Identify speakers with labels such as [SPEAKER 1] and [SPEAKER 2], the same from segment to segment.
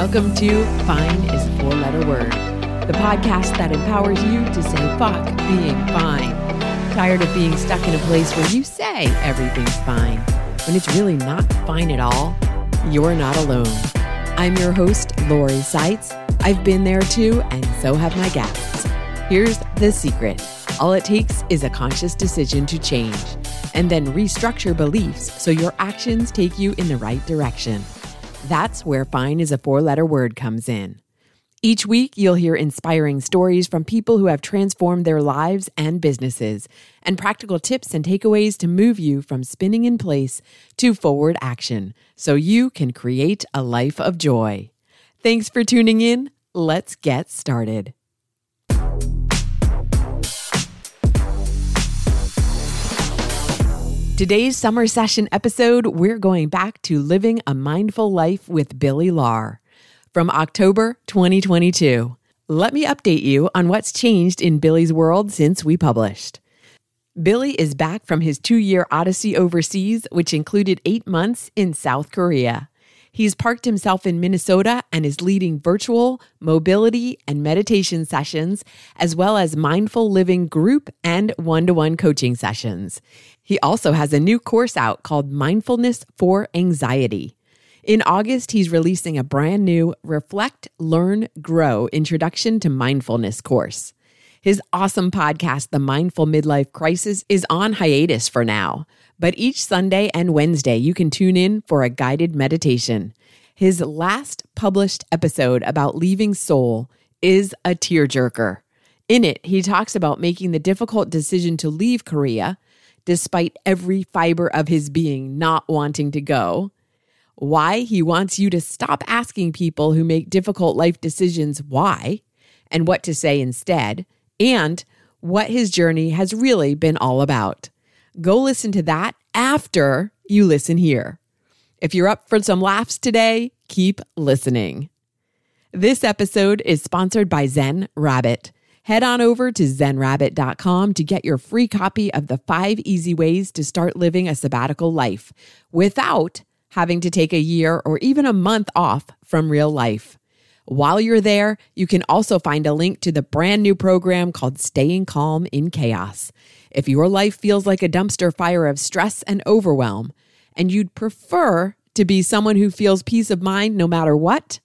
[SPEAKER 1] Welcome to Fine is a Four Letter Word, the podcast that empowers you to say fuck being fine. Tired of being stuck in a place where you say everything's fine when it's really not fine at all? You're not alone. I'm your host, Lori Seitz. I've been there too, and so have my guests. Here's the secret all it takes is a conscious decision to change and then restructure beliefs so your actions take you in the right direction. That's where fine is a four letter word comes in. Each week, you'll hear inspiring stories from people who have transformed their lives and businesses, and practical tips and takeaways to move you from spinning in place to forward action so you can create a life of joy. Thanks for tuning in. Let's get started. Today's summer session episode, we're going back to living a mindful life with Billy Lahr from October 2022. Let me update you on what's changed in Billy's world since we published. Billy is back from his two year odyssey overseas, which included eight months in South Korea. He's parked himself in Minnesota and is leading virtual mobility and meditation sessions, as well as mindful living group and one to one coaching sessions. He also has a new course out called Mindfulness for Anxiety. In August, he's releasing a brand new Reflect, Learn, Grow Introduction to Mindfulness course. His awesome podcast, The Mindful Midlife Crisis, is on hiatus for now, but each Sunday and Wednesday you can tune in for a guided meditation. His last published episode about leaving Seoul is a tearjerker. In it, he talks about making the difficult decision to leave Korea, despite every fiber of his being not wanting to go, why he wants you to stop asking people who make difficult life decisions why and what to say instead and what his journey has really been all about. Go listen to that after you listen here. If you're up for some laughs today, keep listening. This episode is sponsored by Zen Rabbit. Head on over to zenrabbit.com to get your free copy of the five easy ways to start living a sabbatical life without having to take a year or even a month off from real life. While you're there, you can also find a link to the brand new program called Staying Calm in Chaos. If your life feels like a dumpster fire of stress and overwhelm, and you'd prefer to be someone who feels peace of mind no matter what,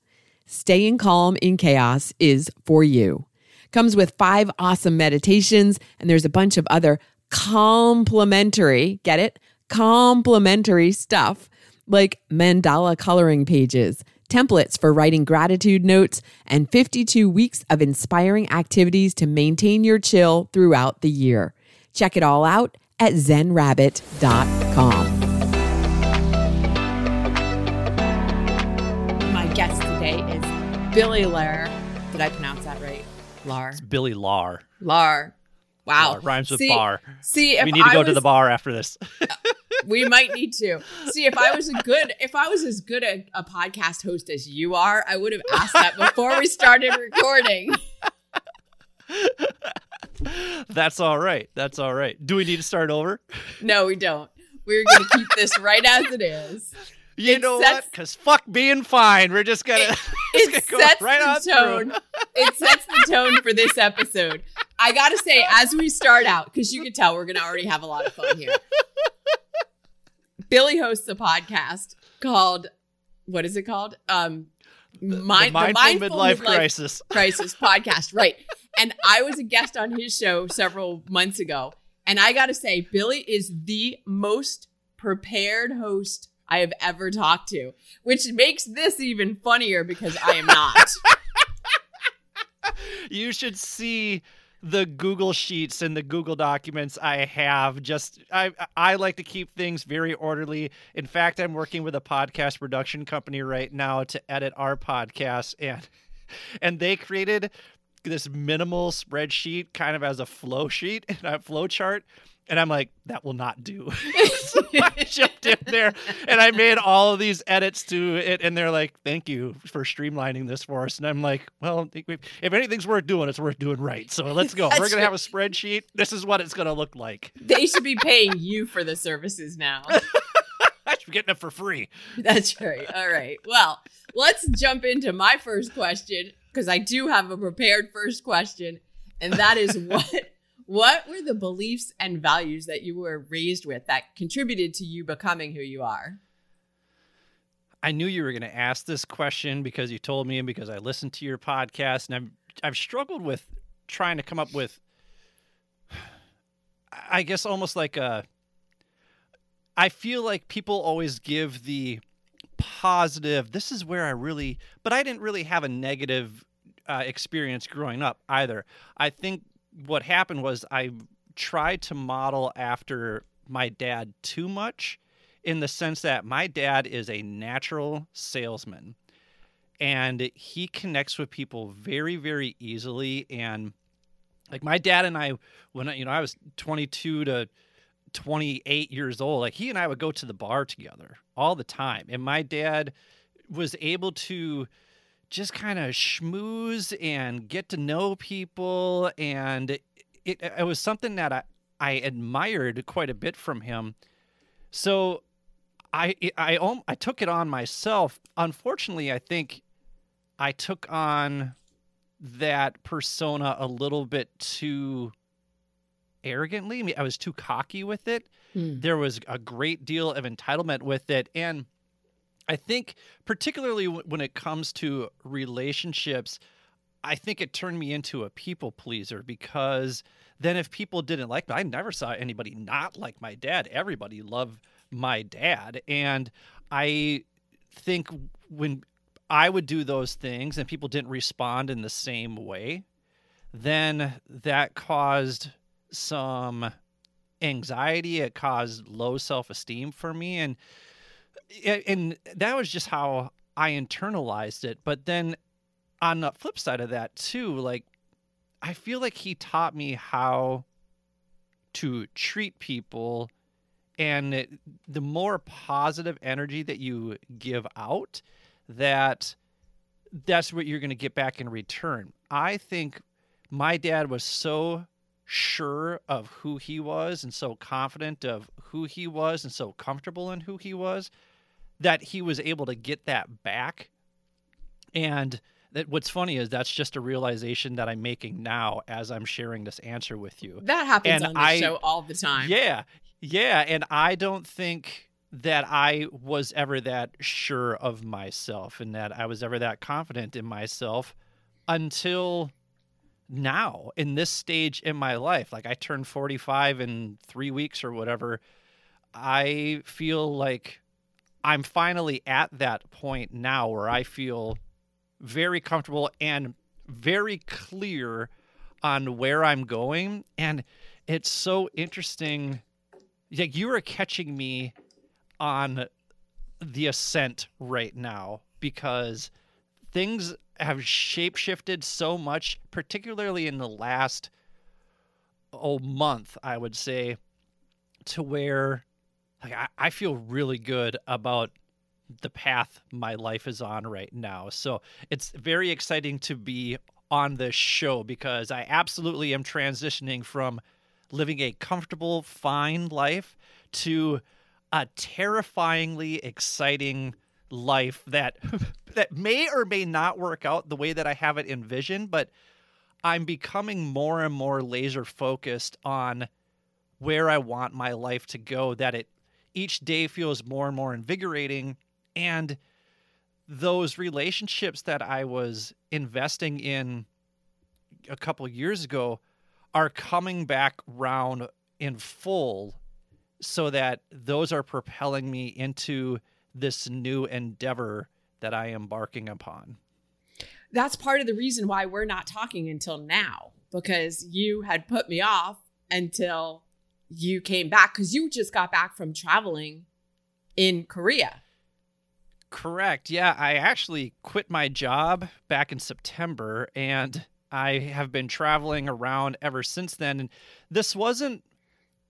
[SPEAKER 1] Staying Calm in Chaos is for you. Comes with five awesome meditations, and there's a bunch of other complimentary, get it? Complimentary stuff like mandala coloring pages templates for writing gratitude notes, and 52 weeks of inspiring activities to maintain your chill throughout the year. Check it all out at zenrabbit.com. My guest today is Billy Lahr. Did I pronounce that right? Lahr.
[SPEAKER 2] It's Billy Lar.
[SPEAKER 1] Lar. Wow.
[SPEAKER 2] Lahr rhymes with
[SPEAKER 1] see,
[SPEAKER 2] bar.
[SPEAKER 1] See, if
[SPEAKER 2] we need to
[SPEAKER 1] I
[SPEAKER 2] go
[SPEAKER 1] was,
[SPEAKER 2] to the bar after this.
[SPEAKER 1] we might need to see if I was a good if I was as good a, a podcast host as you are, I would have asked that before we started recording.
[SPEAKER 2] That's all right. That's all right. Do we need to start over?
[SPEAKER 1] No, we don't. We're gonna keep this right as it is.
[SPEAKER 2] You
[SPEAKER 1] It
[SPEAKER 2] know
[SPEAKER 1] sets-
[SPEAKER 2] what? Because fuck being fine. We're just gonna,
[SPEAKER 1] It
[SPEAKER 2] just gonna
[SPEAKER 1] sets
[SPEAKER 2] go right
[SPEAKER 1] the tone. It sets the tone for this episode. I gotta say, as we start out, because you can tell we're gonna already have a lot of fun here. Billy hosts a podcast called what is it called? Um, mind,
[SPEAKER 2] the mindful, midlife, crisis.
[SPEAKER 1] crisis podcast, right? And I was a guest on his show several months ago, and I got to say, Billy is the most prepared host I have ever talked to, which makes this even funnier because I am not.
[SPEAKER 2] You should see the Google Sheets and the Google documents I have. Just I I like to keep things very orderly. In fact, I'm working with a podcast production company right now to edit our podcast and and they created this minimal spreadsheet kind of as a flow sheet and a flow chart and I'm like, that will not do. so I jumped in there and I made all of these edits to it. And they're like, thank you for streamlining this for us. And I'm like, well, if anything's worth doing, it's worth doing right. So let's go. We're going to have a spreadsheet. This is what it's going to look like.
[SPEAKER 1] they should be paying you for the services now.
[SPEAKER 2] I We're getting it for free.
[SPEAKER 1] That's right. All right. Well, let's jump into my first question because I do have a prepared first question, and that is what what were the beliefs and values that you were raised with that contributed to you becoming who you are?
[SPEAKER 2] I knew you were going to ask this question because you told me and because I listened to your podcast and I've I've struggled with trying to come up with I guess almost like a I feel like people always give the positive this is where I really but I didn't really have a negative uh, experience growing up either. I think what happened was I tried to model after my dad too much in the sense that my dad is a natural salesman and he connects with people very very easily. And like my dad and I when you know I was 22 to 28 years old like he and I would go to the bar together all the time. And my dad was able to just kind of schmooze and get to know people and it, it was something that I I admired quite a bit from him so I I I took it on myself. Unfortunately, I think I took on that persona a little bit too arrogantly. I, mean, I was too cocky with it. Hmm. There was a great deal of entitlement with it, and I think particularly when it comes to relationships, I think it turned me into a people pleaser because then if people didn't like me, I never saw anybody not like my dad. Everybody loved my dad. And I think when I would do those things and people didn't respond in the same way, then that caused some anxiety. It caused low self esteem for me. And and that was just how I internalized it. But then on the flip side of that too, like I feel like he taught me how to treat people and it, the more positive energy that you give out that that's what you're going to get back in return i think my dad was so sure of who he was and so confident of who he was and so comfortable in who he was that he was able to get that back and that what's funny is that's just a realization that I'm making now as I'm sharing this answer with you.
[SPEAKER 1] That happens and on the I, show all the time.
[SPEAKER 2] Yeah. Yeah, and I don't think that I was ever that sure of myself and that I was ever that confident in myself until now in this stage in my life. Like I turned 45 in 3 weeks or whatever. I feel like I'm finally at that point now where I feel very comfortable and very clear on where I'm going. And it's so interesting like you are catching me on the ascent right now because things have shapeshifted so much, particularly in the last oh month, I would say, to where like, I, I feel really good about the path my life is on right now. So it's very exciting to be on this show because I absolutely am transitioning from living a comfortable, fine life to a terrifyingly exciting life that that may or may not work out the way that I have it envisioned, but I'm becoming more and more laser focused on where I want my life to go that it each day feels more and more invigorating and those relationships that I was investing in a couple years ago are coming back round in full so that those are propelling me into this new endeavor that I am embarking upon.
[SPEAKER 1] That's part of the reason why we're not talking until now because you had put me off until you came back because you just got back from traveling in Korea.
[SPEAKER 2] Correct. Yeah, I actually quit my job back in September and I have been traveling around ever since then. And this wasn't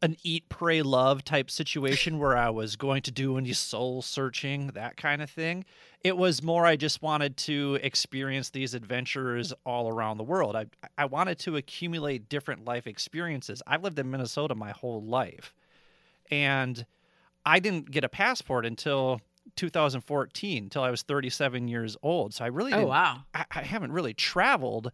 [SPEAKER 2] an eat, pray, love type situation where I was going to do any soul searching, that kind of thing. It was more I just wanted to experience these adventures all around the world. I, I wanted to accumulate different life experiences. I've lived in Minnesota my whole life. And I didn't get a passport until 2014, until I was 37 years old. So I really
[SPEAKER 1] Oh wow.
[SPEAKER 2] I, I haven't really traveled.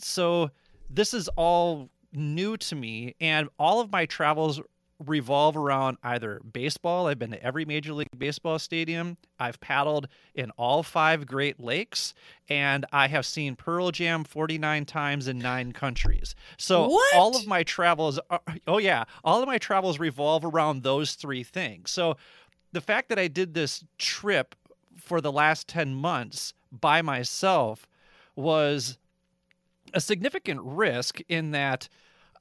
[SPEAKER 2] So this is all new to me, and all of my travels revolve around either baseball. I've been to every Major League Baseball stadium. I've paddled in all five Great Lakes, and I have seen Pearl Jam 49 times in nine countries. So
[SPEAKER 1] What?
[SPEAKER 2] all of my travels, are, oh yeah, all of my travels revolve around those three things. So the fact that I did this trip for the last 10 months by myself was a significant risk in that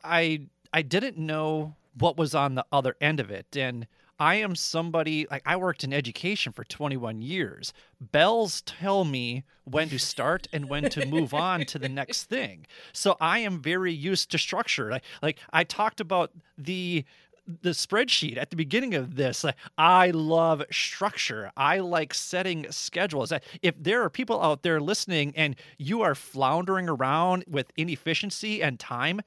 [SPEAKER 2] I I didn't know what was on the other end of it and I am somebody like I worked in education for 21 years. Bells tell me when to start and when to move on to the next thing. So I am very used to structure. Like, like I talked about the the spreadsheet at the beginning of this like, i love structure i like setting schedules if there are people out there listening and you are floundering around with inefficiency and time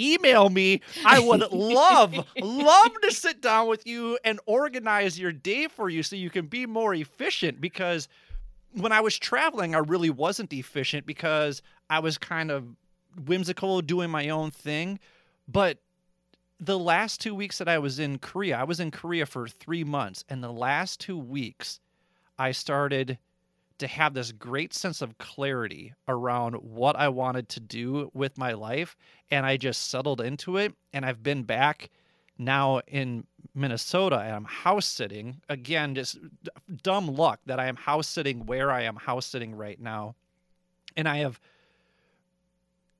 [SPEAKER 2] email me i would love love to sit down with you and organize your day for you so you can be more efficient because when i was traveling i really wasn't efficient because i was kind of whimsical doing my own thing but the last two weeks that I was in Korea, I was in Korea for three months. And the last two weeks, I started to have this great sense of clarity around what I wanted to do with my life. And I just settled into it. And I've been back now in Minnesota and I'm house sitting. Again, just dumb luck that I am house sitting where I am house sitting right now. And I have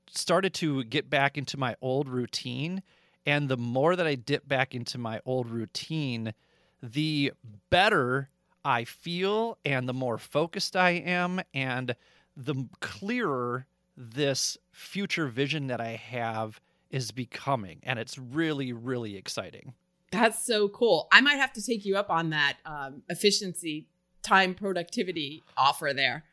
[SPEAKER 2] started to get back into my old routine and the more that I dip back into my old routine, the better I feel and the more focused I am and the clearer this future vision that I have is becoming. And it's really, really exciting.
[SPEAKER 1] That's so cool. I might have to take you up on that um, efficiency, time, productivity offer there.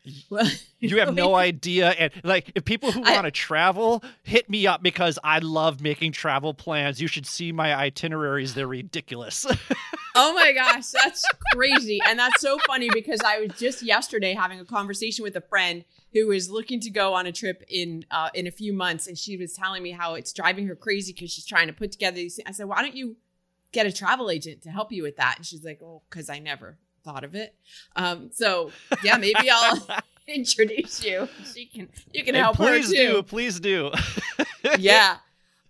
[SPEAKER 2] You have no idea. And like, if people who want to travel, hit me up because I love making travel plans. You should see my itineraries. They're ridiculous.
[SPEAKER 1] Oh my gosh, that's crazy. And that's so funny because I was just yesterday having a conversation with a friend who is looking to go on a trip in uh, in a few months, and she was telling me how it's driving her crazy because she's trying to put together these. I said, "Why don't you get a travel agent to help you with that?" And she's like, "Oh, because I never thought of it." Um, so yeah, maybe I'll introduce you. She can you can
[SPEAKER 2] And
[SPEAKER 1] help her
[SPEAKER 2] please
[SPEAKER 1] too
[SPEAKER 2] do. Please do.
[SPEAKER 1] yeah.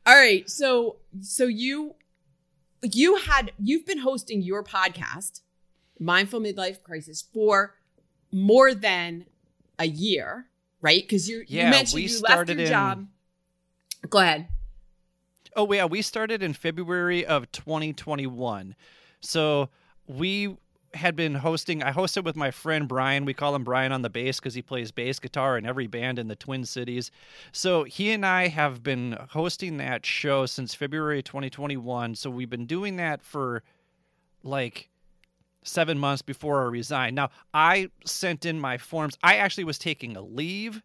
[SPEAKER 1] All right. So so you you had you've been hosting your podcast, Mindful Midlife Crisis, for more than a year, right? Because you
[SPEAKER 2] Yeah,
[SPEAKER 1] you mentioned
[SPEAKER 2] we
[SPEAKER 1] you left
[SPEAKER 2] started
[SPEAKER 1] your
[SPEAKER 2] in-
[SPEAKER 1] job. Go ahead.
[SPEAKER 2] Oh yeah, we started in February of 2021. So we had been hosting I hosted with my friend Brian. We call him Brian on the bass because he plays bass guitar in every band in the Twin Cities. So he and I have been hosting that show since February 2021. So we've been doing that for like seven months before I resigned. Now I sent in my forms. I actually was taking a leave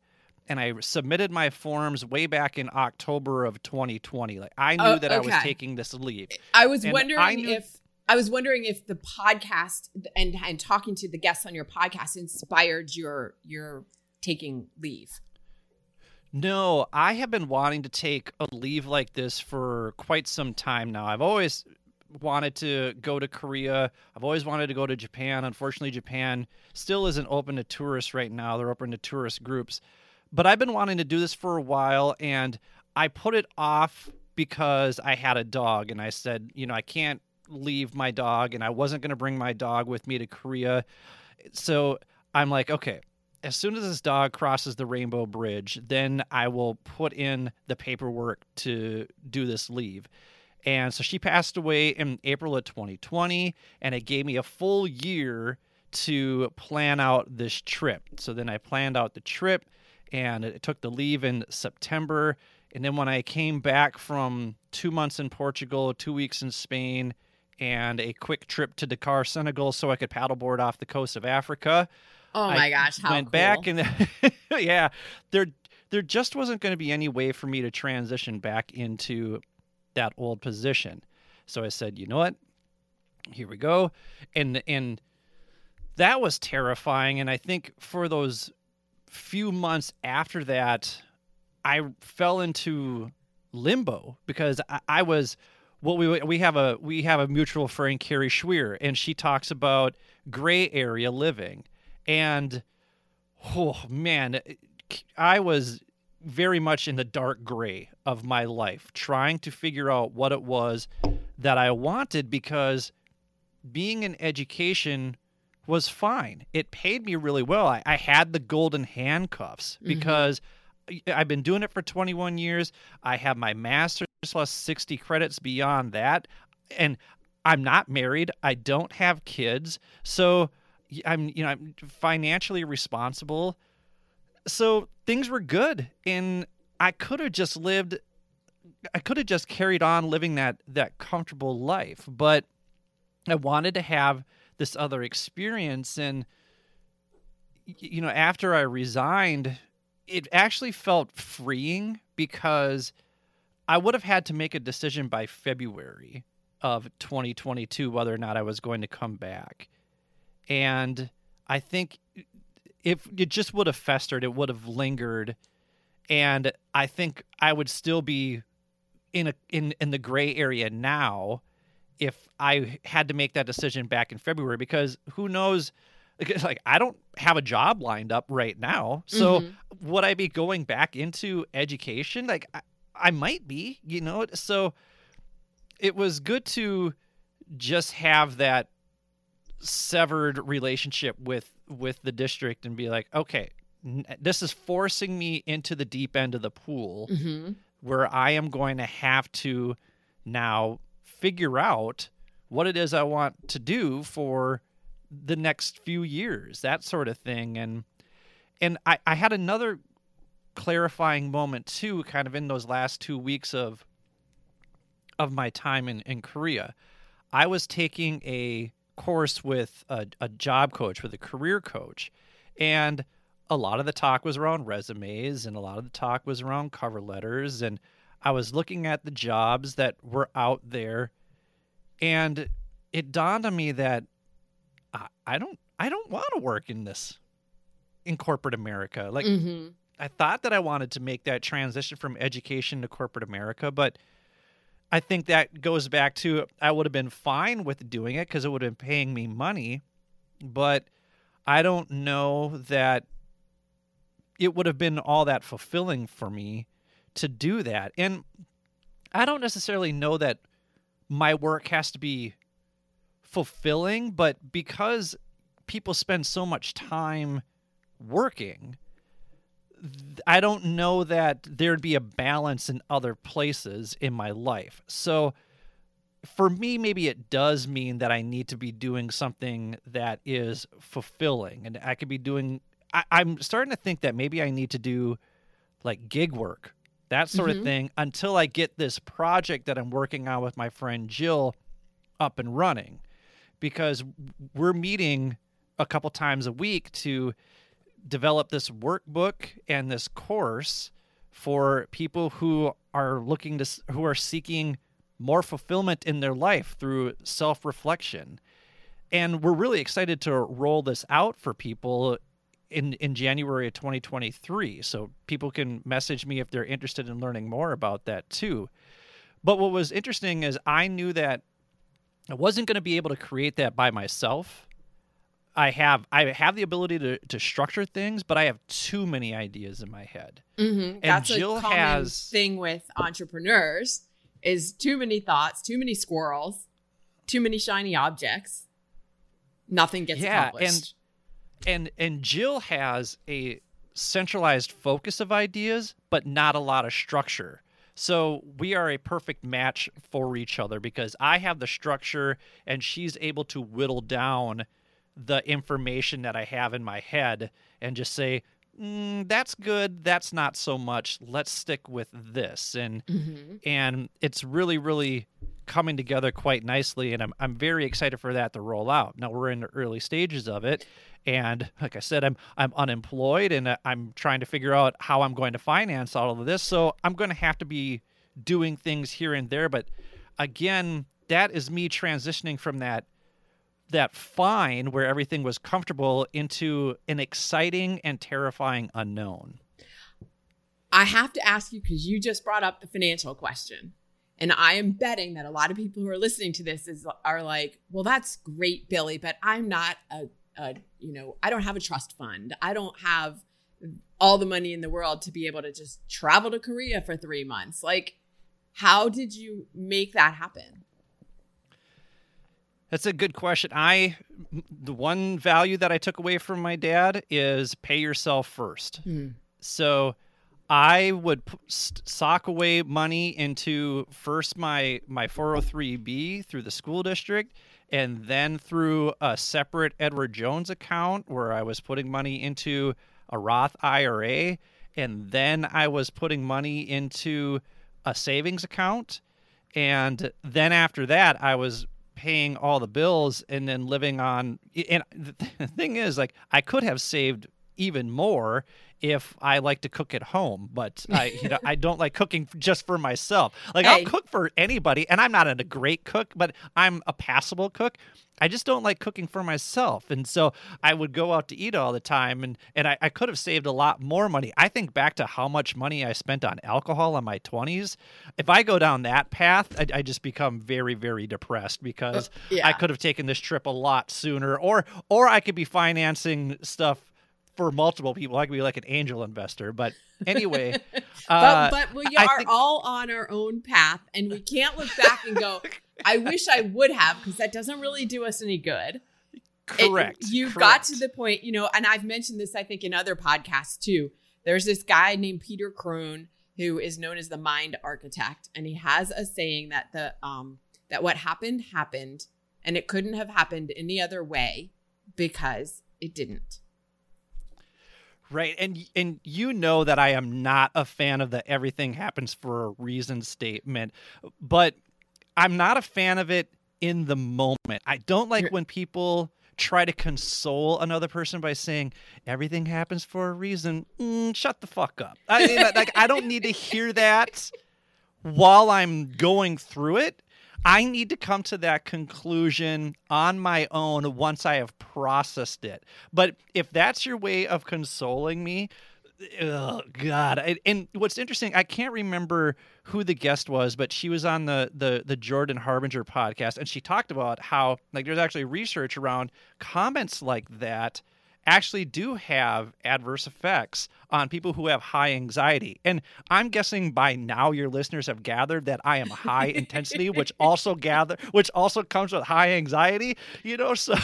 [SPEAKER 2] and I submitted my forms way back in October of 2020. Like I knew
[SPEAKER 1] Oh,
[SPEAKER 2] that I was taking this leave.
[SPEAKER 1] I was
[SPEAKER 2] And
[SPEAKER 1] wondering
[SPEAKER 2] I knew-
[SPEAKER 1] if I was wondering if the podcast and and talking to the guests on your podcast inspired your your taking leave.
[SPEAKER 2] No, I have been wanting to take a leave like this for quite some time now. I've always wanted to go to Korea. I've always wanted to go to Japan. Unfortunately, Japan still isn't open to tourists right now. They're open to tourist groups. But I've been wanting to do this for a while and I put it off because I had a dog and I said, you know, I can't leave my dog and I wasn't going to bring my dog with me to Korea. So I'm like, okay, as soon as this dog crosses the rainbow bridge, then I will put in the paperwork to do this leave. And so she passed away in April of 2020, and it gave me a full year to plan out this trip. So then I planned out the trip, and it took the leave in September. And then when I came back from two months in Portugal, two weeks in Spain, and a quick trip to Dakar, Senegal, so I could paddleboard off the coast of Africa,
[SPEAKER 1] Oh
[SPEAKER 2] I
[SPEAKER 1] my gosh, how
[SPEAKER 2] went
[SPEAKER 1] cool.
[SPEAKER 2] back and yeah, there there just wasn't going to be any way for me to transition back into that old position. So I said, you know what? here we go. And and that was terrifying and I think for those few months after that I fell into limbo because I, I was well we we have a we have a mutual friend Carrie Schweer and she talks about gray area living and oh man I was very much in the dark gray of my life trying to figure out what it was that I wanted because being in education was fine. It paid me really well. I, I had the golden handcuffs because mm-hmm. I've been doing it for 21 years. I have my master's plus 60 credits beyond that. And I'm not married. I don't have kids. So I'm, you know, I'm financially responsible. So things were good. And I could have just lived I could have just carried on living that that comfortable life, but I wanted to have this other experience and you know after i resigned it actually felt freeing because i would have had to make a decision by february of 2022 whether or not i was going to come back. And i think if it just would have festered it would have lingered. And i think i would still be in a in in the gray area now if I had to make that decision back in February because who knows like I don't have a job lined up right now. So mm-hmm. would I be going back into education? Like I, I might be, you know. So it was good to just have that severed relationship with with the district and be like, okay, this is forcing me into the deep end of the pool mm-hmm. where I am going to have to now figure out what it is I want to do for the next few years, that sort of thing. And and I, I had another clarifying moment too, kind of in those last two weeks of of my time in, in Korea. I was taking a course with a, a job coach, with a career coach, and a lot of the talk was around resumes and a lot of the talk was around cover letters and I was looking at the jobs that were out there, and it dawned on me that I, I don't I don't want to work in this in corporate America. Like mm-hmm. I thought that I wanted to make that transition from education to corporate America, but I think that goes back to I would have been fine with doing it because it would have been paying me money, but I don't know that it would have been all that fulfilling for me to do that. And I don't necessarily know that my work has to be fulfilling, but because people spend so much time working, I don't know that there'd be a balance in other places in my life. So for me, maybe it does mean that I need to be doing something that is fulfilling. And I could be doing, I, am starting to think that maybe I need to do like gig work that sort mm-hmm. of thing until I get this project that I'm working on with my friend Jill up and running because we're meeting a couple times a week to develop this workbook and this course for people who are looking to who are seeking more fulfillment in their life through self-reflection. And we're really excited to roll this out for people in in January of 2023. So people can message me if they're interested in learning more about that too. But what was interesting is I knew that I wasn't going to be able to create that by myself. I have I have the ability to to structure things, but I have too many ideas in my head.
[SPEAKER 1] Mm-hmm. And That's Jill a common has thing with entrepreneurs is too many thoughts, too many squirrels, too many shiny objects. Nothing gets yeah, accomplished
[SPEAKER 2] and and Jill has a centralized focus of ideas, but not a lot of structure. So we are a perfect match for each other because I have the structure and she's able to whittle down the information that I have in my head and just say, mm, that's good, that's not so much. Let's stick with this. And mm-hmm. and it's really, really coming together quite nicely and I'm I'm very excited for that to roll out. Now we're in the early stages of it and like I said, I'm I'm unemployed and uh, I'm trying to figure out how I'm going to finance all of this. So I'm going to have to be doing things here and there. But again, that is me transitioning from that that fine where everything was comfortable into an exciting and terrifying unknown.
[SPEAKER 1] I have to ask you because you just brought up the financial question. And I am betting that a lot of people who are listening to this is are like, well, that's great, Billy, but I'm not a, a you know, I don't have a trust fund. I don't have all the money in the world to be able to just travel to Korea for three months. Like, how did you make that happen?
[SPEAKER 2] That's a good question. I the one value that I took away from my dad is pay yourself first. Hmm. So I would sock away money into first my my 403b through the school district and then through a separate Edward Jones account where I was putting money into a Roth IRA and then I was putting money into a savings account. And then after that I was paying all the bills and then living on and the thing is like I could have saved even more if I like to cook at home, but I you know I don't like cooking just for myself. Like hey. I'll cook for anybody, and I'm not a great cook, but I'm a passable cook. I just don't like cooking for myself, and so I would go out to eat all the time, and and I, I could have saved a lot more money. I think back to how much money I spent on alcohol in my 20s. If I go down that path, I, I just become very very depressed because uh, yeah. I could have taken this trip a lot sooner, or or I could be financing stuff for multiple people. I could be like an angel investor, but anyway.
[SPEAKER 1] uh, but, but we are think... all on our own path, and we can't look back and go, "I wish I would have," because that doesn't really do us any good.
[SPEAKER 2] Correct.
[SPEAKER 1] It, you've
[SPEAKER 2] Correct.
[SPEAKER 1] got to the point, you know, and I've mentioned this, I think, in other podcasts too. There's this guy named Peter Crone who is known as the mind architect, and he has a saying that the um that what happened happened, and it couldn't have happened any other way because it didn't.
[SPEAKER 2] Right. And and you know that I am not a fan of the everything happens for a reason statement, but I'm not a fan of it in the moment. I don't like when people try to console another person by saying everything happens for a reason. Mm, shut the fuck up. I mean, like I don't need to hear that while I'm going through it. I need to come to that conclusion on my own once I have processed it. But if that's your way of consoling me, oh god and what's interesting i can't remember who the guest was but she was on the the the jordan harbinger podcast and she talked about how like there's actually research around comments like that actually do have adverse effects on people who have high anxiety. And I'm guessing by now your listeners have gathered that I am high intensity, which also gather which also comes with high anxiety, you know, so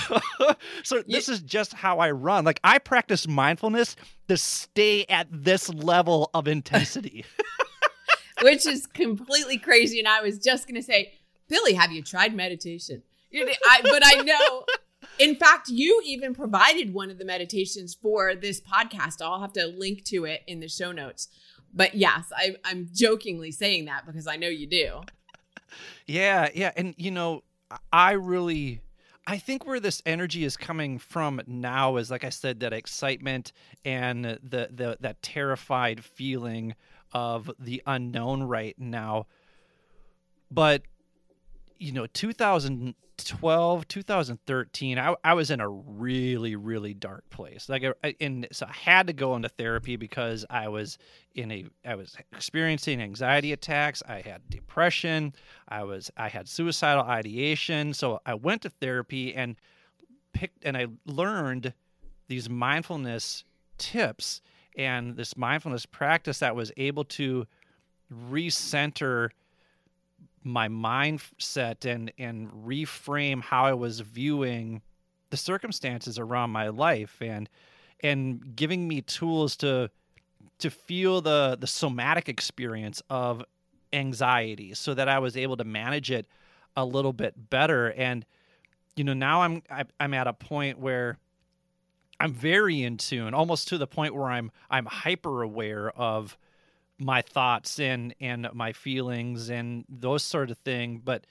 [SPEAKER 2] so this is just how I run. Like I practice mindfulness to stay at this level of intensity.
[SPEAKER 1] which is completely crazy and I was just going to say, "Billy, have you tried meditation?" I, but I know in fact, you even provided one of the meditations for this podcast. I'll have to link to it in the show notes. But yes, I, I'm jokingly saying that because I know you do.
[SPEAKER 2] Yeah, yeah. And, you know, I really. I think where this energy is coming from now is, like I said, that excitement and the, the that terrified feeling of the unknown right now. But you know, 2012 2013 I, I was in a really really dark place. Like I, and so i had to go into therapy because i was in a i was experiencing anxiety attacks. I had depression. I was i had suicidal ideation. So i went to therapy and picked and i learned these mindfulness tips and this mindfulness practice that was able to recenter my mindset and and reframe how I was viewing the circumstances around my life and and giving me tools to to feel the the somatic experience of anxiety so that I was able to manage it a little bit better. And you know now I'm I'm at a point where I'm very in tune almost to the point where I'm I'm hyper aware of my thoughts and and my feelings and those sort of thing but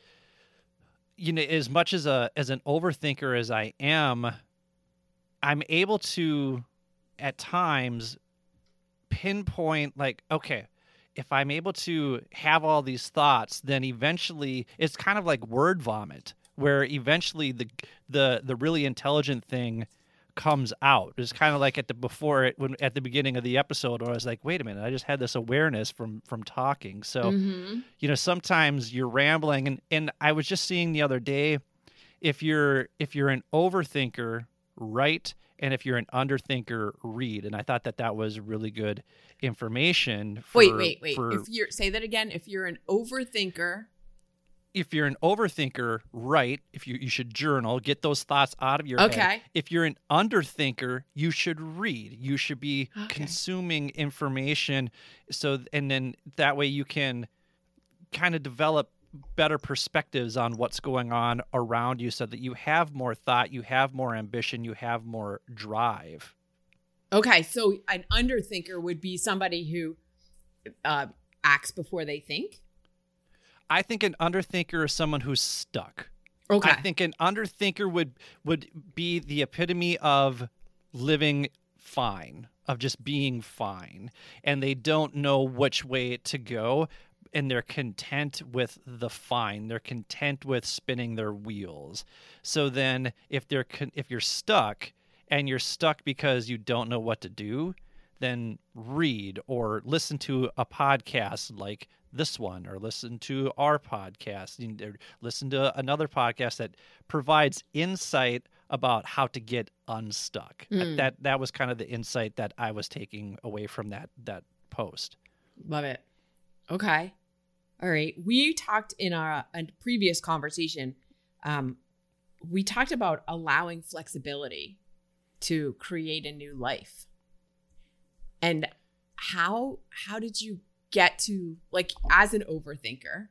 [SPEAKER 2] you know as much as a as an overthinker as i am i'm able to at times pinpoint like okay if i'm able to have all these thoughts then eventually it's kind of like word vomit where eventually the the the really intelligent thing comes out. It's kind of like at the before it when at the beginning of the episode where I was like, wait a minute, I just had this awareness from from talking. So
[SPEAKER 1] Mhm.
[SPEAKER 2] you know, sometimes you're rambling and and I was just seeing the other day if you're if you're an overthinker, write and if you're an underthinker, read. And I thought that that was really good information. For,
[SPEAKER 1] Wait, wait, wait.
[SPEAKER 2] For,
[SPEAKER 1] If you're say that again. If you're an overthinker,
[SPEAKER 2] if you're an overthinker, write. If you you should journal, get those thoughts out of your head. If you're an underthinker, you should read. You should be
[SPEAKER 1] Okay.
[SPEAKER 2] consuming information, so and then that way you can kind of develop better perspectives on what's going on around you, so that you have more thought, you have more ambition, you have more drive.
[SPEAKER 1] Okay, so an underthinker would be somebody who uh, acts before they think.
[SPEAKER 2] I think an underthinker is someone who's stuck.
[SPEAKER 1] Okay.
[SPEAKER 2] I think an underthinker would would be the epitome of living fine, of just being fine, and they don't know which way to go, and they're content with the fine. They're content with spinning their wheels. So then, if they're con- if you're stuck, and you're stuck because you don't know what to do, then read or listen to a podcast like this one or listen to our podcast or listen to another podcast that provides insight about how to get unstuck
[SPEAKER 1] Mm.
[SPEAKER 2] that that was kind of the insight that i was taking away from that that post
[SPEAKER 1] Love it. Okay. All right. We talked in our previous conversation. Um, we talked about allowing flexibility to create a new life. And how how did you get to like as an overthinker,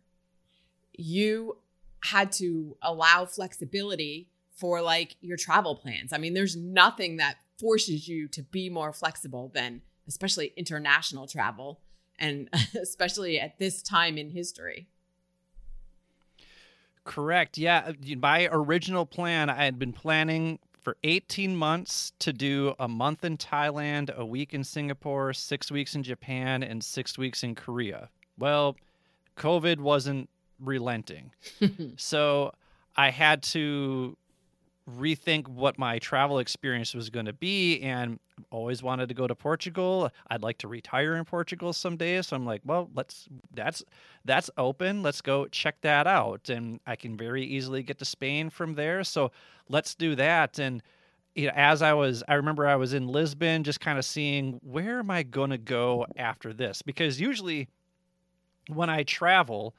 [SPEAKER 1] you had to allow flexibility for like your travel plans. I mean, there's nothing that forces you to be more flexible than especially international travel and especially at this time in history.
[SPEAKER 2] Correct. Yeah. uh, My original plan, I had been planning for 18 months to do a month in Thailand, a week in Singapore, six weeks in Japan, and six weeks in Korea. Well, COVID wasn't relenting. so I had to rethink what my travel experience was going to be and always wanted to go to Portugal. I'd like to retire in Portugal someday, so I'm like, well, let's that's that's open. Let's go check that out and I can very easily get to Spain from there. So let's do that and you know, as I was, I remember I was in Lisbon, just kind of seeing where am I going to go after this? Because usually, when I travel,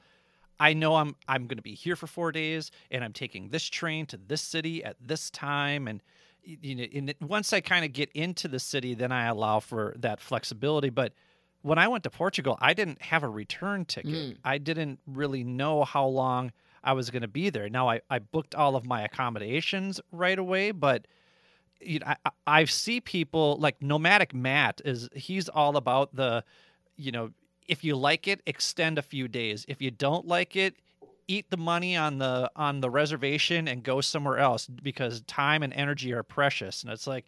[SPEAKER 2] I know I'm I'm going to be here for four days, and I'm taking this train to this city at this time, and you know, and once I kind of get into the city, then I allow for that flexibility. But when I went to Portugal, I didn't have a return ticket.
[SPEAKER 1] Mm.
[SPEAKER 2] I didn't really know how long I was going to be there. Now I I booked all of my accommodations right away, but you know, I, I I see people like nomadic Matt is he's all about the, you know, if you like it, extend a few days. If you don't like it, eat the money on the on the reservation and go somewhere else because time and energy are precious. And it's like,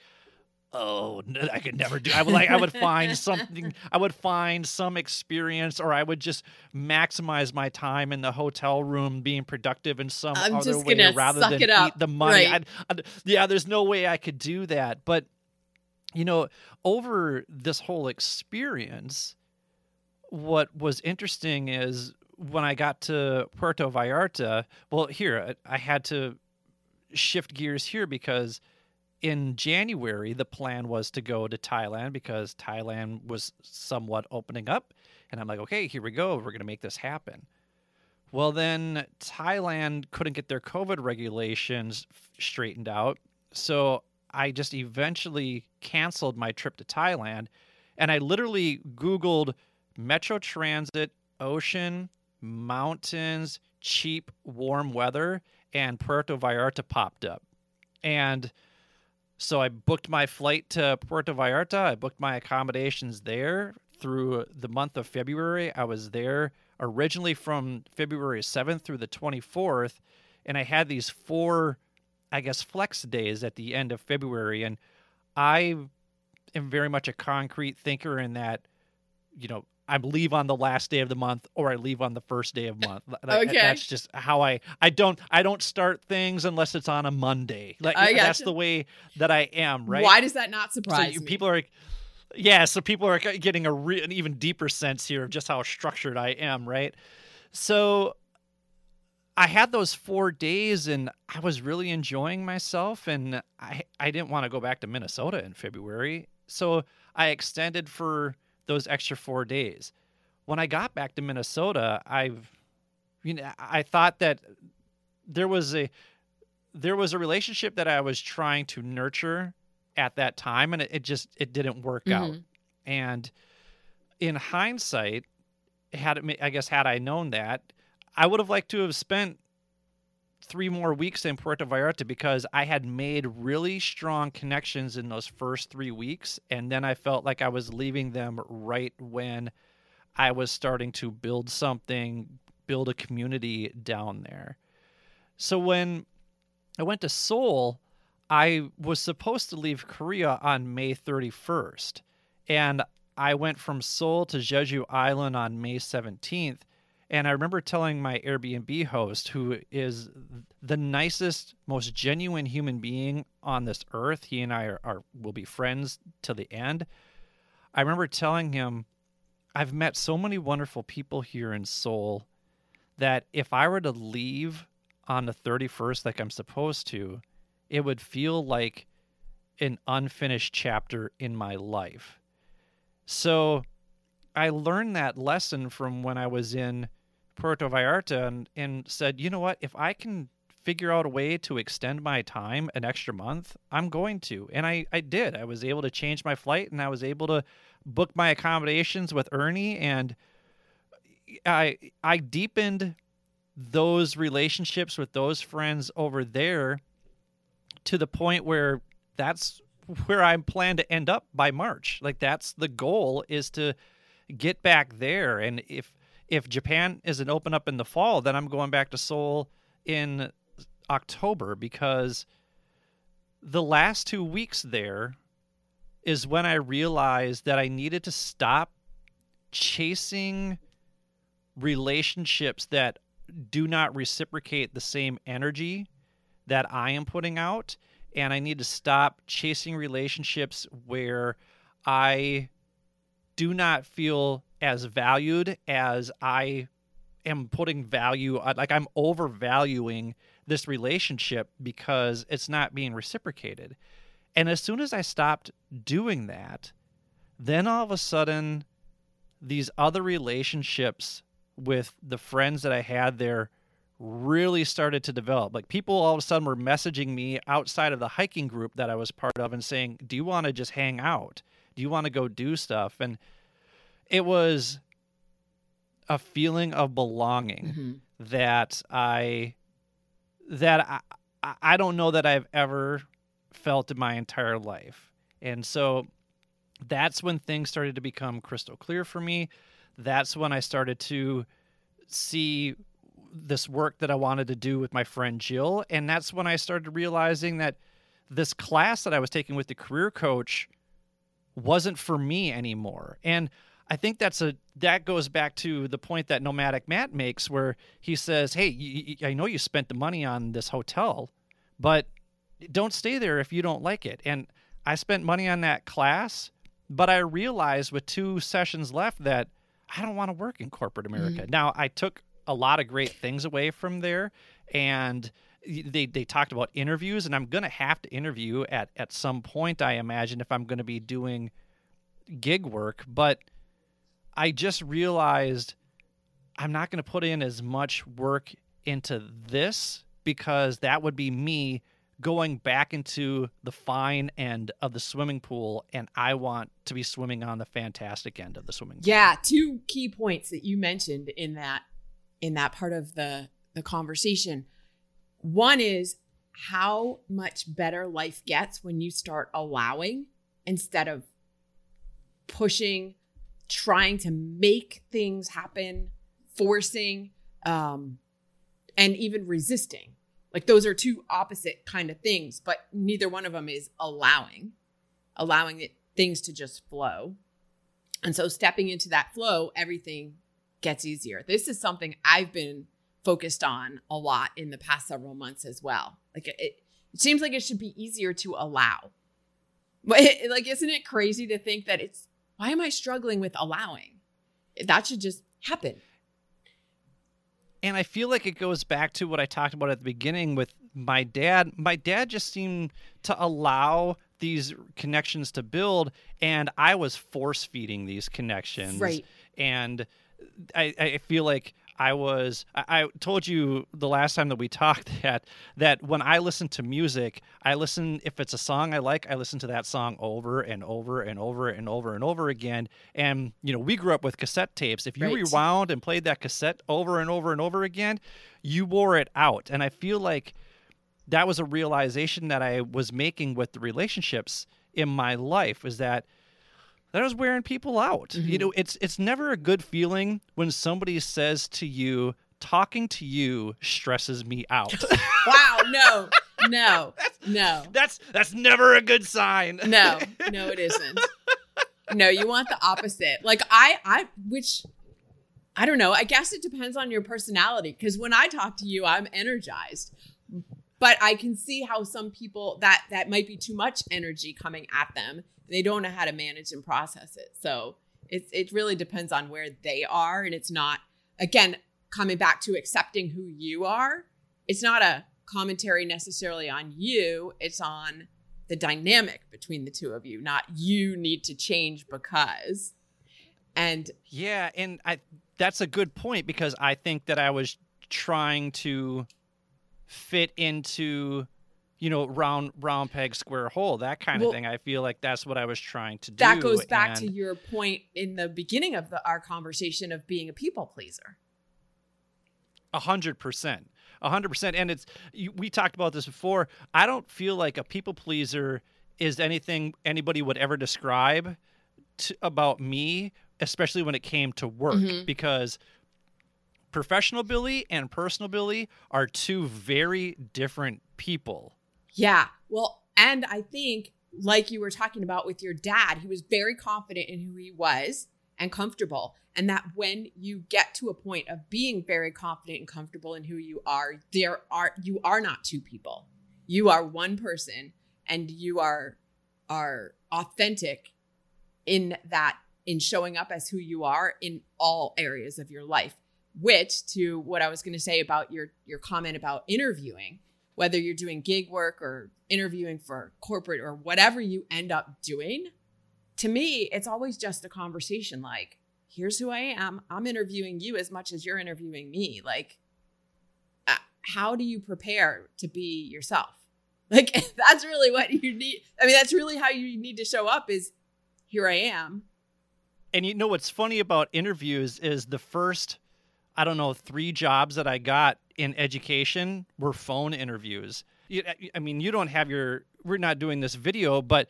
[SPEAKER 2] oh, I could never do. I would like I would find something. I would find some experience, or I would just maximize my time in the hotel room being productive in some
[SPEAKER 1] I'm
[SPEAKER 2] other way rather than
[SPEAKER 1] it up.
[SPEAKER 2] eat the money.
[SPEAKER 1] Right.
[SPEAKER 2] I'd- I'd- yeah, there's no way I could do that. But you know, over this whole experience, what was interesting is when I got to Puerto Vallarta. Well, here I had to shift gears here because in January the plan was to go to Thailand because Thailand was somewhat opening up, and I'm like, okay, here we go. We're gonna make this happen. Well, then Thailand couldn't get their COVID regulations straightened out. So I just eventually canceled my trip to Thailand. And I literally Googled Metro Transit, ocean, mountains, cheap, warm weather, and Puerto Vallarta popped up. And so I booked my flight to Puerto Vallarta. I booked my accommodations there through the month of February. I was there originally from February 7th through the 24th. And I had these four, I guess, flex days at the end of February. And I am very much a concrete thinker in that, you know, I leave on the last day of the month or I leave on the first day of month.
[SPEAKER 1] okay.
[SPEAKER 2] That's just how I I don't I don't start things unless it's on a Monday. Like that's the way that I am, right?
[SPEAKER 1] Why does that not surprise
[SPEAKER 2] so
[SPEAKER 1] me?
[SPEAKER 2] People are like yeah, so people are getting a re- an even deeper sense here of just how structured I am, right? So I had those 4 days and I was really enjoying myself and I I didn't want to go back to Minnesota in February. So I extended for those extra four days. When I got back to Minnesota, I, you know, I thought that there was a there was a relationship that I was trying to nurture at that time, and it, it just it didn't work mm-hmm. out. And in hindsight, had it, I guess had I known that, I would have liked to have spent three more weeks in Puerto Vallarta because I had made really strong connections in those first three weeks. And then I felt like I was leaving them right when I was starting to build something, build a community down there. So when I went to Seoul, I was supposed to leave Korea on May 31st. And I went from Seoul to Jeju Island on May 17th. And I remember telling my Airbnb host, who is the nicest, most genuine human being on this earth, he and I are, are will be friends till the end. I remember telling him, I've met so many wonderful people here in Seoul that if I were to leave on the 31st like I'm supposed to, it would feel like an unfinished chapter in my life. So I learned that lesson from when I was in Puerto Vallarta and, and said, you know what, if I can figure out a way to extend my time an extra month, I'm going to. And I, I did. I was able to change my flight and I was able to book my accommodations with Ernie and I I deepened those relationships with those friends over there to the point where that's where I plan to end up by March. Like that's the goal is to get back there and if if Japan isn't open up in the fall, then I'm going back to Seoul in October because the last two weeks there is when I realized that I needed to stop chasing relationships that do not reciprocate the same energy that I am putting out. And I need to stop chasing relationships where I do not feel as valued as I am putting value uh, like I'm overvaluing this relationship because it's not being reciprocated. And as soon as I stopped doing that, then all of a sudden these other relationships with the friends that I had there really started to develop. Like people all of a sudden were messaging me outside of the hiking group that I was part of and saying, "Do you want to just hang out? Do you want to go do stuff?" And it was a feeling of belonging mm-hmm. that I that I I don't know that I've ever felt in my entire life. And so that's when things started to become crystal clear for me. That's when I started to see this work that I wanted to do with my friend Jill. And that's when I started realizing that this class that I was taking with the career coach wasn't for me anymore. And I think that's a that goes back to the point that Nomadic Matt makes, where he says, "Hey, I know you spent the money on this hotel, but don't stay there if you don't like it." And I spent money on that class, but I realized with two sessions left that I don't want to work in corporate America. Mm-hmm. Now, I took a lot of great things away from there, and they they talked about interviews, and I'm gonna have to interview at at some point. I imagine if I'm going to be doing gig work, but I just realized I'm not going to put in as much work into this because that would be me going back into the fine end of the swimming pool and I want to be swimming on the fantastic end of the swimming pool.
[SPEAKER 1] Yeah, two key points that you mentioned in that in that part of the the conversation. One is how much better life gets when you start allowing instead of pushing trying to make things happen, forcing, um, and even resisting. Like those are two opposite kind of things, but neither one of them is allowing, allowing it, things to just flow. And so stepping into that flow, everything gets easier. This is something I've been focused on a lot in the past several months as well. Like it, it seems like it should be easier to allow. But it, like, isn't it crazy to think that it's why am I struggling with allowing? That should just happen.
[SPEAKER 2] And I feel like it goes back to what I talked about at the beginning with my dad. My dad just seemed to allow these connections to build, and I was force feeding these connections.
[SPEAKER 1] Right.
[SPEAKER 2] And I, I feel like I was I, told you the last time that we talked that that when I listen to music, I listen if it's a song I like, I listen to that song over and over and over and over and over again. And you know, we grew up with cassette tapes. If you right. rewound and played that cassette over and over and over again, you wore it out. And I feel like that was a realization that I was making with the relationships in my life is that that was wearing people out. Mm-hmm. You know, it's it's never a good feeling when somebody says to you, talking to you stresses me out.
[SPEAKER 1] wow, no. No. that's, no.
[SPEAKER 2] That's that's never a good sign.
[SPEAKER 1] no. No, it isn't. No, you want the opposite. Like I I which I don't know. I guess it depends on your personality cuz when I talk to you, I'm energized. But I can see how some people that that might be too much energy coming at them they don't know how to manage and process it. So it it really depends on where they are, and it's not again coming back to accepting who you are. It's not a commentary necessarily on you. It's on the dynamic between the two of you, not you need to change because. And
[SPEAKER 2] yeah, and I that's a good point because I think that I was trying to fit into you know, round round peg square hole, that kind well, of thing. I feel like that's what I was trying to do.
[SPEAKER 1] That goes back and... to your point in the beginning of the, our conversation of being a people pleaser.
[SPEAKER 2] A hundred percent, a hundred percent, and it's we talked about this before. I don't feel like a people pleaser is anything anybody would ever describe to, about me, especially when it came to work, mm-hmm. because professional Billy and personal Billy are two very different people.
[SPEAKER 1] Yeah. Well, and I think, like you were talking about with your dad, he was very confident in who he was and comfortable. And that when you get to a point of being very confident and comfortable in who you are, there are you are not two people. You are one person and you are are authentic in that in showing up as who you are in all areas of your life which to what i was going to say about your your comment about interviewing whether you're doing gig work or interviewing for corporate or whatever you end up doing, to me, it's always just a conversation like, here's who I am. I'm interviewing you as much as you're interviewing me. Like, uh, how do you prepare to be yourself? Like, that's really what you need. I mean, that's really how you need to show up is here I am.
[SPEAKER 2] And you know what's funny about interviews is the first, I don't know, three jobs that I got in education were phone interviews. I mean, you don't have your. We're not doing this video, but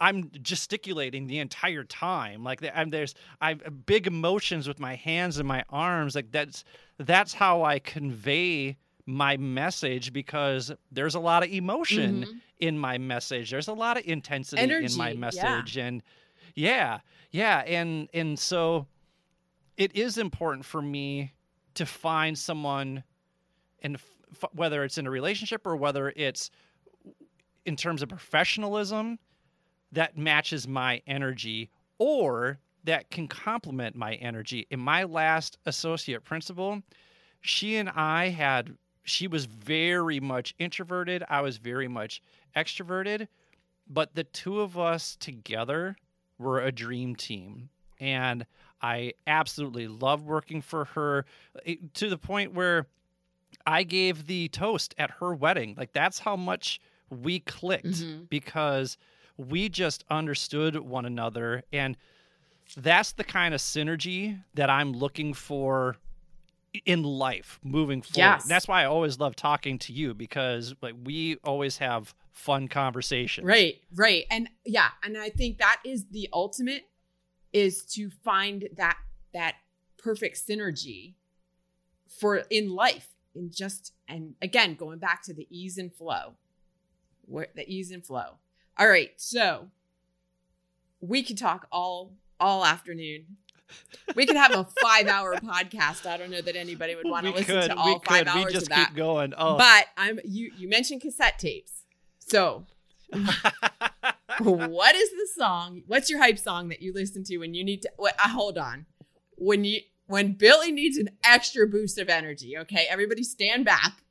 [SPEAKER 2] I'm gesticulating the entire time. Like I'm there's I big emotions with my hands and my arms. Like that's that's how I convey my message because there's a lot of emotion mm-hmm. in my message. There's a lot of intensity Energy, in my message yeah. and yeah. Yeah, and and so it is important for me to find someone and f- whether it's in a relationship or whether it's in terms of professionalism that matches my energy or that can complement my energy. In my last associate principal, she and I had she was very much introverted, I was very much extroverted, but the two of us together were a dream team. And I absolutely love working for her eh, to the point where I gave the toast at her wedding. Like that's how much we clicked mm-hmm. because we just understood one another and that's the kind of synergy that I'm looking for in life moving forward. Yes. That's why I always love talking to you because like we always have fun conversations.
[SPEAKER 1] Right, right. And yeah, and I think that is the ultimate is to find that that perfect synergy for in life in just and again going back to the ease and flow where the ease and flow all right so we could talk all all afternoon. We could have a five-hour podcast. I don't know that anybody would want to listen
[SPEAKER 2] could,
[SPEAKER 1] to all
[SPEAKER 2] we
[SPEAKER 1] five
[SPEAKER 2] could.
[SPEAKER 1] hours
[SPEAKER 2] we just
[SPEAKER 1] of that.
[SPEAKER 2] keep going. Oh,
[SPEAKER 1] But I'm you. You mentioned cassette tapes, so what is the song? What's your hype song that you listen to when you need to? Wait, uh, hold on. When you when Billy needs an extra boost of energy, okay, everybody stand back.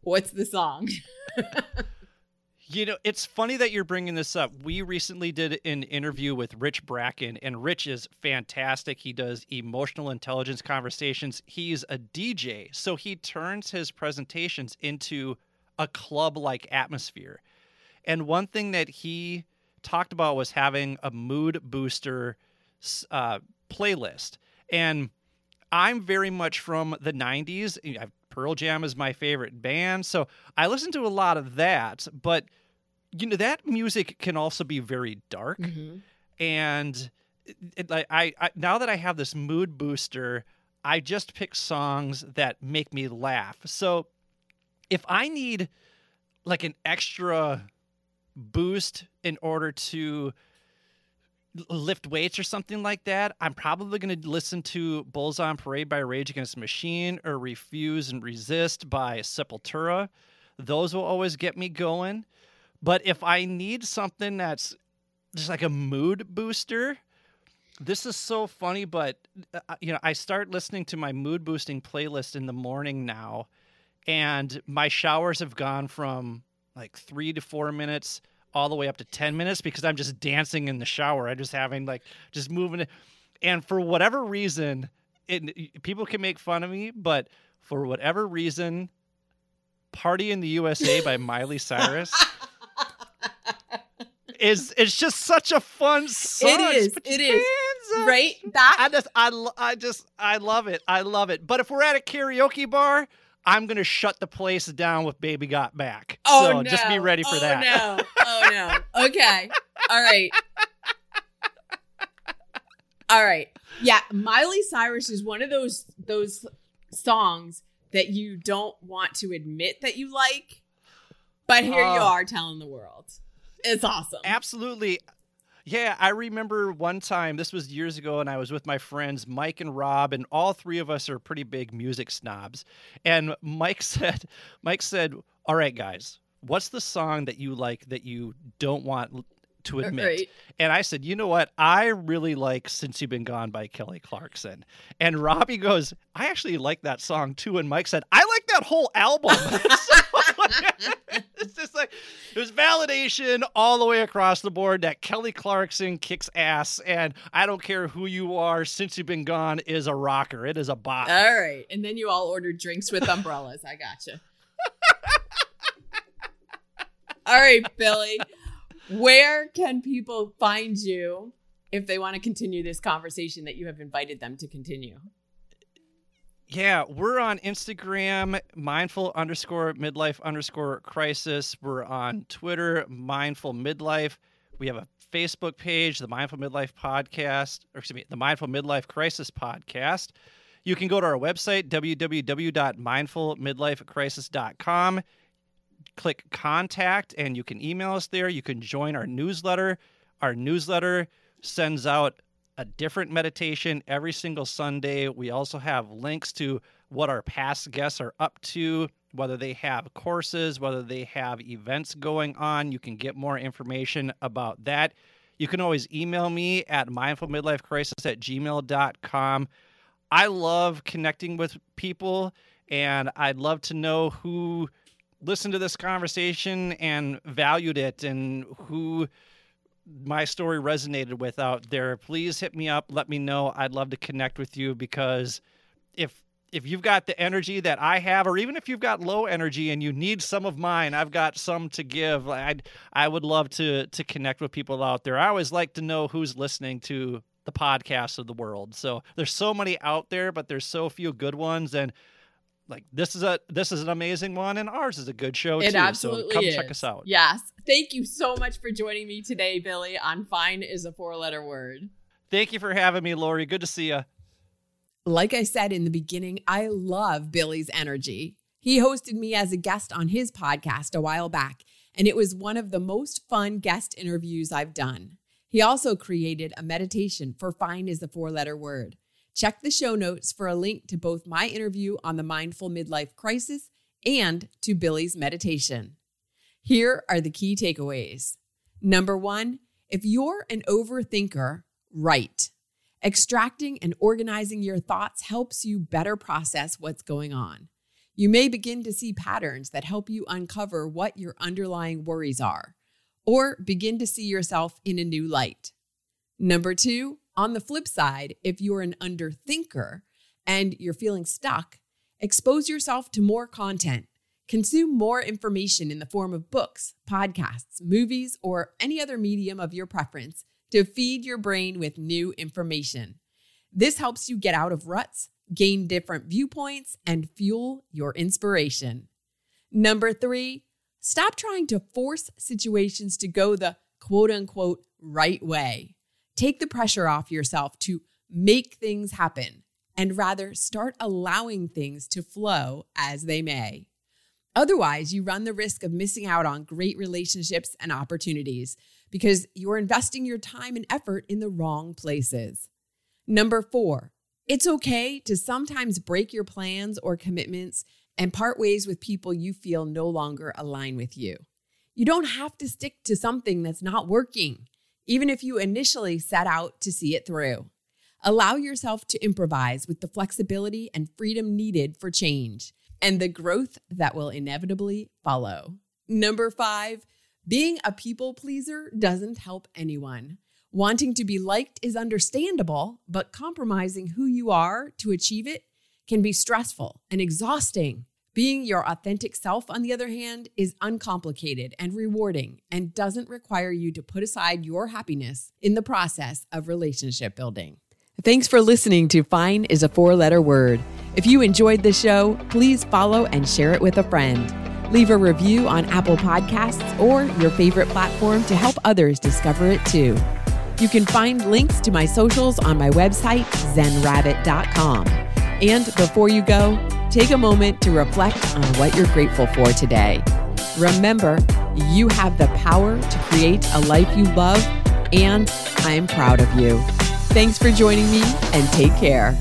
[SPEAKER 1] What's the song?
[SPEAKER 2] You know, it's funny that you're bringing this up. We recently did an interview with Rich Bracken, and Rich is fantastic. He does emotional intelligence conversations. He's a DJ, so he turns his presentations into a club like atmosphere. And one thing that he talked about was having a mood booster uh, playlist. And I'm very much from the 90s. Pearl Jam is my favorite band. So I listen to a lot of that. But, you know, that music can also be very dark. Mm-hmm. And it, like, I, I, now that I have this mood booster, I just pick songs that make me laugh. So if I need like an extra boost in order to lift weights or something like that, I'm probably going to listen to Bulls on Parade by Rage Against the Machine or Refuse and Resist by Sepultura. Those will always get me going. But if I need something that's just like a mood booster, this is so funny, but uh, you know, I start listening to my mood boosting playlist in the morning now, and my showers have gone from like three to four minutes all the way up to 10 minutes because I'm just dancing in the shower. I'm just having like, just moving it. And for whatever reason, it, people can make fun of me, but for whatever reason, Party in the USA by Miley Cyrus is it's just such a fun song.
[SPEAKER 1] It is.
[SPEAKER 2] Put
[SPEAKER 1] it is.
[SPEAKER 2] up.
[SPEAKER 1] right? That
[SPEAKER 2] I just I, I just I love it. I love it. But if we're at a karaoke bar, I'm gonna shut the place down with "Baby Got Back."
[SPEAKER 1] Oh
[SPEAKER 2] so
[SPEAKER 1] no!
[SPEAKER 2] just be ready for
[SPEAKER 1] oh,
[SPEAKER 2] that.
[SPEAKER 1] No! Oh no! Okay. All right. All right. Yeah, Miley Cyrus is one of those those songs that you don't want to admit that you like, but here you
[SPEAKER 2] Oh.
[SPEAKER 1] are telling the world. It's awesome.
[SPEAKER 2] Absolutely. Yeah, I remember one time, this was years ago, and I was with my friends Mike and Rob, and all three of us are pretty big music snobs. And Mike said, Mike said, All right, guys, what's the song that you like that you don't want to uh, admit?
[SPEAKER 1] Right.
[SPEAKER 2] And I said, you know what? I really like Since You've Been Gone by Kelly Clarkson. And Robbie goes, I actually like that song too. And Mike said, I like that whole album. it's just like, it was validation all the way across the board that Kelly Clarkson kicks ass. And I don't care who you are, Since You've Been Gone is a rocker. It is a bop.
[SPEAKER 1] All right. And then you all ordered drinks with umbrellas. I gotcha. all right, Billy. Where can people find you if they want to continue this conversation that you have invited them to continue?
[SPEAKER 2] Yeah, we're on Instagram, mindful underscore midlife underscore crisis. We're on Twitter, mindful midlife. We have a Facebook page, the Mindful Midlife Podcast, or excuse me, the Mindful Midlife Crisis Podcast. You can go to our website, www.mindfulmidlifecrisis.com, click contact, and you can email us there. You can join our newsletter. Our newsletter sends out a different meditation every single Sunday. We also have links to what our past guests are up to, whether they have courses, whether they have events going on. You can get more information about that. You can always email me at mindfulmidlifecrisis at gmail.com. I love connecting with people, and I'd love to know who listened to this conversation and valued it and who my story resonated with out there, please hit me up. Let me know. I'd love to connect with you because if if you've got the energy that I have, or even if you've got low energy and you need some of mine, I've got some to give. I I would love to to connect with people out there. I always like to know who's listening to the podcasts of the world. So there's so many out there, but there's so few good ones and like this is a this is an amazing one and ours is a good show
[SPEAKER 1] It
[SPEAKER 2] too.
[SPEAKER 1] absolutely
[SPEAKER 2] so come
[SPEAKER 1] is.
[SPEAKER 2] check us out.
[SPEAKER 1] Yes. Thank you so much for joining me today, Billy, on Fine is a four letter word.
[SPEAKER 2] Thank you for having me, Lori. Good to see you.
[SPEAKER 1] Like I said in the beginning, I love Billy's energy. He hosted me as a guest on his podcast a while back, and it was one of the most fun guest interviews I've done. He He also created a meditation for fine is the four letter word. Check the show notes for a link to both my interview on the mindful midlife crisis and to Billy's meditation. Here are the key takeaways. Number one, if you're an overthinker, write. Extracting and organizing your thoughts helps you better process what's going on. You may begin to see patterns that help you uncover what your underlying worries are, or begin to see yourself in a new light. Number two, on the flip side, if you're an underthinker and you're feeling stuck, expose yourself to more content. Consume more information in the form of books, podcasts, movies, or any other medium of your preference to feed your brain with new information. This helps you get out of ruts, gain different viewpoints, and fuel your inspiration. Number three, stop trying to force situations to go the quote unquote right way. Take the pressure off yourself to make things happen and rather start allowing things to flow as they may. Otherwise, you run the risk of missing out on great relationships and opportunities because you're investing your time and effort in the wrong places. Number four, it's okay to sometimes break your plans or commitments and part ways with people you feel no longer align with you. You don't have to stick to something that's not working, even if you initially set out to see it through. Allow yourself to improvise with the flexibility and freedom needed for change and the growth that will inevitably follow. Number five, being a people pleaser doesn't help anyone. Wanting to be liked is understandable, but compromising who you are to achieve it can be stressful and exhausting. Being your authentic self, on the other hand, is uncomplicated and rewarding and doesn't require you to put aside your happiness in the process of relationship building.
[SPEAKER 3] Thanks for listening to Fine is a Four Letter Word. If you enjoyed the show, please follow and share it with a friend. Leave a review on Apple Podcasts or your favorite platform to help others discover it too. You can find links to my socials on my website, zenrabbit.com. And before you go, take a moment to reflect on what you're grateful for today. Remember, you have the power to create a life you love, and I'm proud of you. Thanks for joining me and take care.